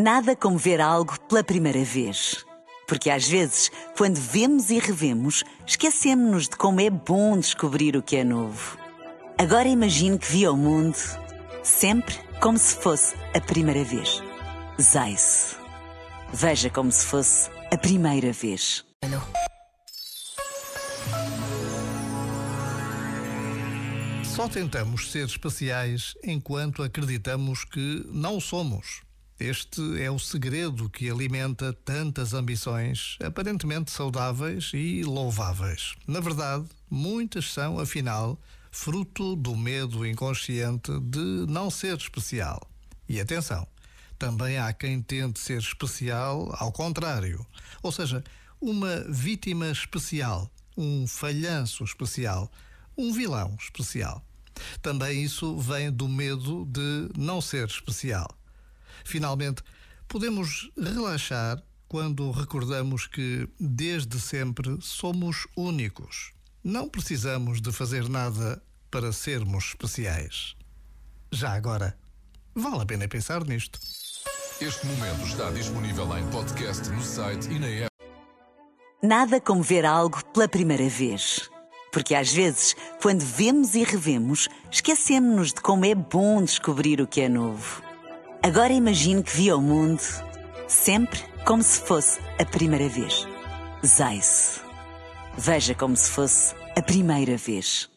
Nada como ver algo pela primeira vez. Porque às vezes, quando vemos e revemos, esquecemos-nos de como é bom descobrir o que é novo. Agora imagine que viu o mundo sempre como se fosse a primeira vez. Zais. Veja como se fosse a primeira vez. Só tentamos ser especiais enquanto acreditamos que não somos. Este é o segredo que alimenta tantas ambições aparentemente saudáveis e louváveis. Na verdade, muitas são, afinal, fruto do medo inconsciente de não ser especial. E atenção, também há quem tente ser especial ao contrário, ou seja, uma vítima especial, um falhanço especial, um vilão especial. Também isso vem do medo de não ser especial. Finalmente, podemos relaxar quando recordamos que, desde sempre, somos únicos. Não precisamos de fazer nada para sermos especiais. Já agora, vale a pena pensar nisto. Este momento está disponível em podcast no site e na app. Nada como ver algo pela primeira vez. Porque às vezes, quando vemos e revemos, esquecemos-nos de como é bom descobrir o que é novo. Agora imagine que viu o mundo sempre como se fosse a primeira vez. Zais. Veja como se fosse a primeira vez.